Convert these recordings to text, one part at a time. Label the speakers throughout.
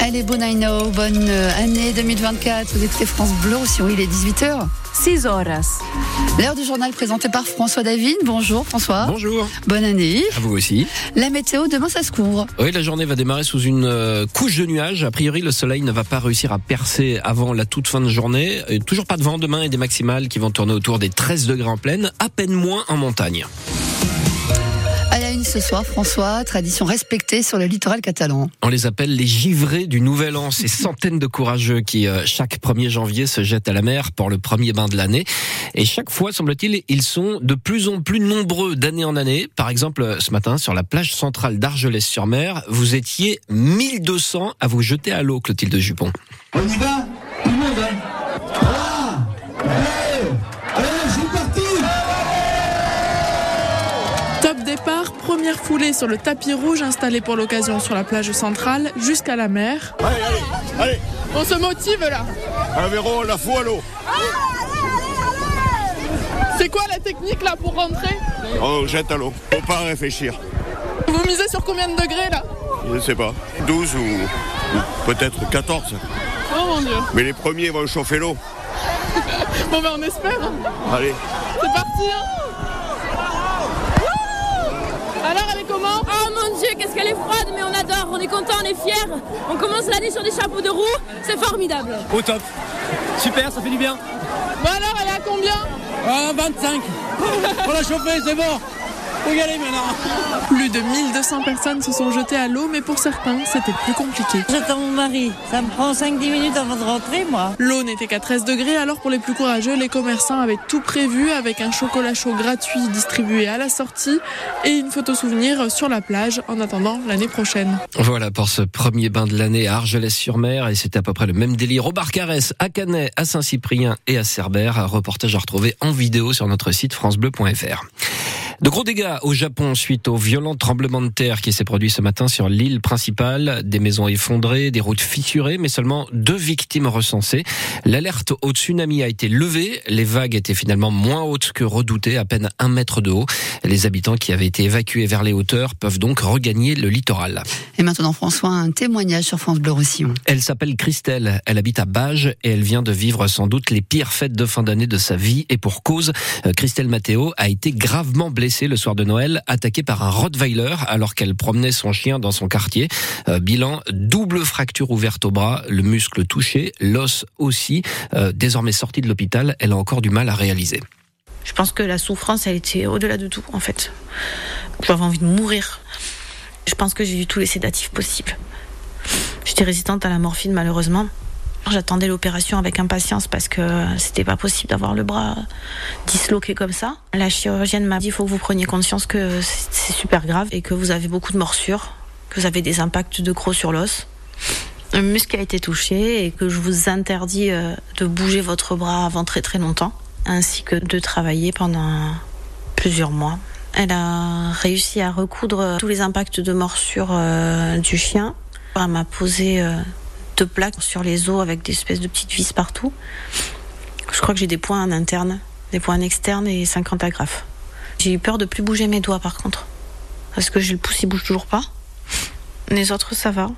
Speaker 1: Allez, bon know, bonne euh, année 2024. Vous écoutez France Bleu aussi, il est 18h.
Speaker 2: 6 horas.
Speaker 1: L'heure du journal présenté par François David. Bonjour François.
Speaker 3: Bonjour.
Speaker 1: Bonne année.
Speaker 3: À vous aussi.
Speaker 1: La météo, demain ça se couvre.
Speaker 3: Oui, la journée va démarrer sous une euh, couche de nuages. A priori, le soleil ne va pas réussir à percer avant la toute fin de journée. Et toujours pas de vent demain et des maximales qui vont tourner autour des 13 degrés en plaine, à peine moins en montagne.
Speaker 1: Ce soir, François, tradition respectée sur le littoral catalan.
Speaker 3: On les appelle les givrés du Nouvel An. Ces centaines de courageux qui, euh, chaque 1er janvier, se jettent à la mer pour le premier bain de l'année. Et chaque fois, semble-t-il, ils sont de plus en plus nombreux d'année en année. Par exemple, ce matin, sur la plage centrale d'Argelès-sur-Mer, vous étiez 1200 à vous jeter à l'eau, Clotilde Jupon.
Speaker 4: On y va? Tout le monde, hein? Allez,
Speaker 5: départ, première foulée sur le tapis rouge installé pour l'occasion sur la plage centrale jusqu'à la mer.
Speaker 6: Allez, allez, allez
Speaker 5: On se motive là
Speaker 6: Un verrou, la fou à l'eau
Speaker 5: C'est quoi la technique là pour rentrer?
Speaker 6: On jette à l'eau, faut pas réfléchir.
Speaker 5: Vous misez sur combien de degrés là?
Speaker 6: Je sais pas, 12 ou, ou peut-être 14.
Speaker 5: Oh mon dieu
Speaker 6: Mais les premiers vont chauffer l'eau.
Speaker 5: Bon ben on espère.
Speaker 6: Allez,
Speaker 5: C'est parti hein Alors elle est comment
Speaker 7: Oh mon dieu, qu'est-ce qu'elle est froide, mais on adore, on est content, on est fiers. On commence l'année sur des chapeaux de roue, c'est formidable.
Speaker 8: Au top. Super, ça fait du bien.
Speaker 5: Bon alors elle est à combien?
Speaker 8: Ah, 25. On l'a chauffé, c'est bon. Faut y aller maintenant.
Speaker 5: Plus de 1200 personnes se sont jetées à l'eau, mais pour certains, c'était plus compliqué.
Speaker 9: J'attends mon mari. Ça me prend 5-10 minutes avant de rentrer, moi.
Speaker 5: L'eau n'était qu'à 13 degrés, alors pour les plus courageux, les commerçants avaient tout prévu avec un chocolat chaud gratuit distribué à la sortie et une photo souvenir sur la plage en attendant l'année prochaine.
Speaker 3: Voilà pour ce premier bain de l'année à Argelès-sur-Mer et c'était à peu près le même délire au Barcarès, à Canet, à Saint-Cyprien et à Cerbère. Un reportage à retrouver en vidéo sur notre site francebleu.fr. De gros dégâts au Japon suite au violent tremblement de terre qui s'est produit ce matin sur l'île principale. Des maisons effondrées, des routes fissurées, mais seulement deux victimes recensées. L'alerte au tsunami a été levée. Les vagues étaient finalement moins hautes que redoutées, à peine un mètre de haut. Les habitants qui avaient été évacués vers les hauteurs peuvent donc regagner le littoral.
Speaker 1: Et maintenant, François, un témoignage sur France Bleu Roussillon.
Speaker 3: Elle s'appelle Christelle. Elle habite à Bages et elle vient de vivre sans doute les pires fêtes de fin d'année de sa vie. Et pour cause, euh, Christelle Matteo a été gravement blessée le soir de Noël, attaquée par un Rottweiler alors qu'elle promenait son chien dans son quartier. Euh, bilan, double fracture ouverte au bras, le muscle touché, l'os aussi. Euh, désormais sortie de l'hôpital, elle a encore du mal à réaliser.
Speaker 10: Je pense que la souffrance, elle était au-delà de tout, en fait. J'avais envie de mourir. Je pense que j'ai eu tous les sédatifs possibles. J'étais résistante à la morphine, malheureusement. J'attendais l'opération avec impatience parce que c'était pas possible d'avoir le bras disloqué comme ça. La chirurgienne m'a dit il faut que vous preniez conscience que c'est super grave et que vous avez beaucoup de morsures, que vous avez des impacts de crocs sur l'os. Un muscle a été touché et que je vous interdis euh, de bouger votre bras avant très très longtemps, ainsi que de travailler pendant plusieurs mois. Elle a réussi à recoudre tous les impacts de morsure euh, du chien. Elle m'a posé euh, plaques sur les os avec des espèces de petites vis partout. Je crois que j'ai des points en interne, des points en externe et 50 agrafes. J'ai eu peur de plus bouger mes doigts par contre. Parce que j'ai le pouce, il bouge toujours pas. Les autres, ça va.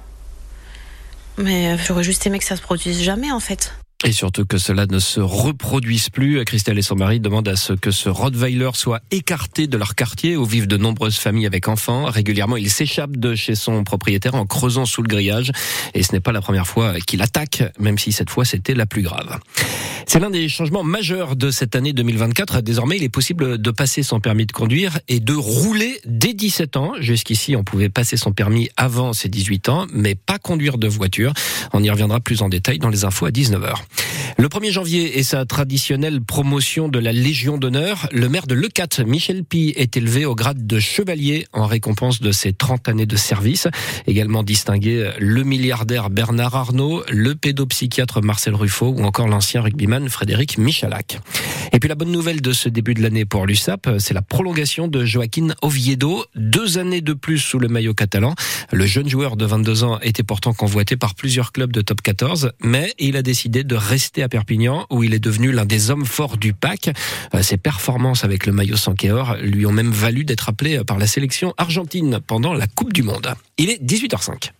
Speaker 10: Mais j'aurais juste aimé que ça se produise jamais en fait.
Speaker 3: Et surtout que cela ne se reproduise plus. Christelle et son mari demandent à ce que ce Rottweiler soit écarté de leur quartier où vivent de nombreuses familles avec enfants. Régulièrement, il s'échappe de chez son propriétaire en creusant sous le grillage. Et ce n'est pas la première fois qu'il attaque, même si cette fois c'était la plus grave. C'est l'un des changements majeurs de cette année 2024. Désormais, il est possible de passer son permis de conduire et de rouler dès 17 ans. Jusqu'ici, on pouvait passer son permis avant ses 18 ans, mais pas conduire de voiture. On y reviendra plus en détail dans les infos à 19h. Le 1er janvier est sa traditionnelle promotion de la Légion d'honneur. Le maire de Lecate, Michel Pi, est élevé au grade de chevalier en récompense de ses 30 années de service. Également distingué le milliardaire Bernard Arnault, le pédopsychiatre Marcel Ruffo ou encore l'ancien rugbyman Frédéric Michalak. Et puis la bonne nouvelle de ce début de l'année pour l'USAP, c'est la prolongation de Joaquin Oviedo. Deux années de plus sous le maillot catalan. Le jeune joueur de 22 ans était pourtant convoité par plusieurs clubs de top 14, mais il a décidé de rester à Perpignan où il est devenu l'un des hommes forts du pack. Euh, ses performances avec le maillot Sankeor lui ont même valu d'être appelé par la sélection argentine pendant la Coupe du Monde. Il est 18h05.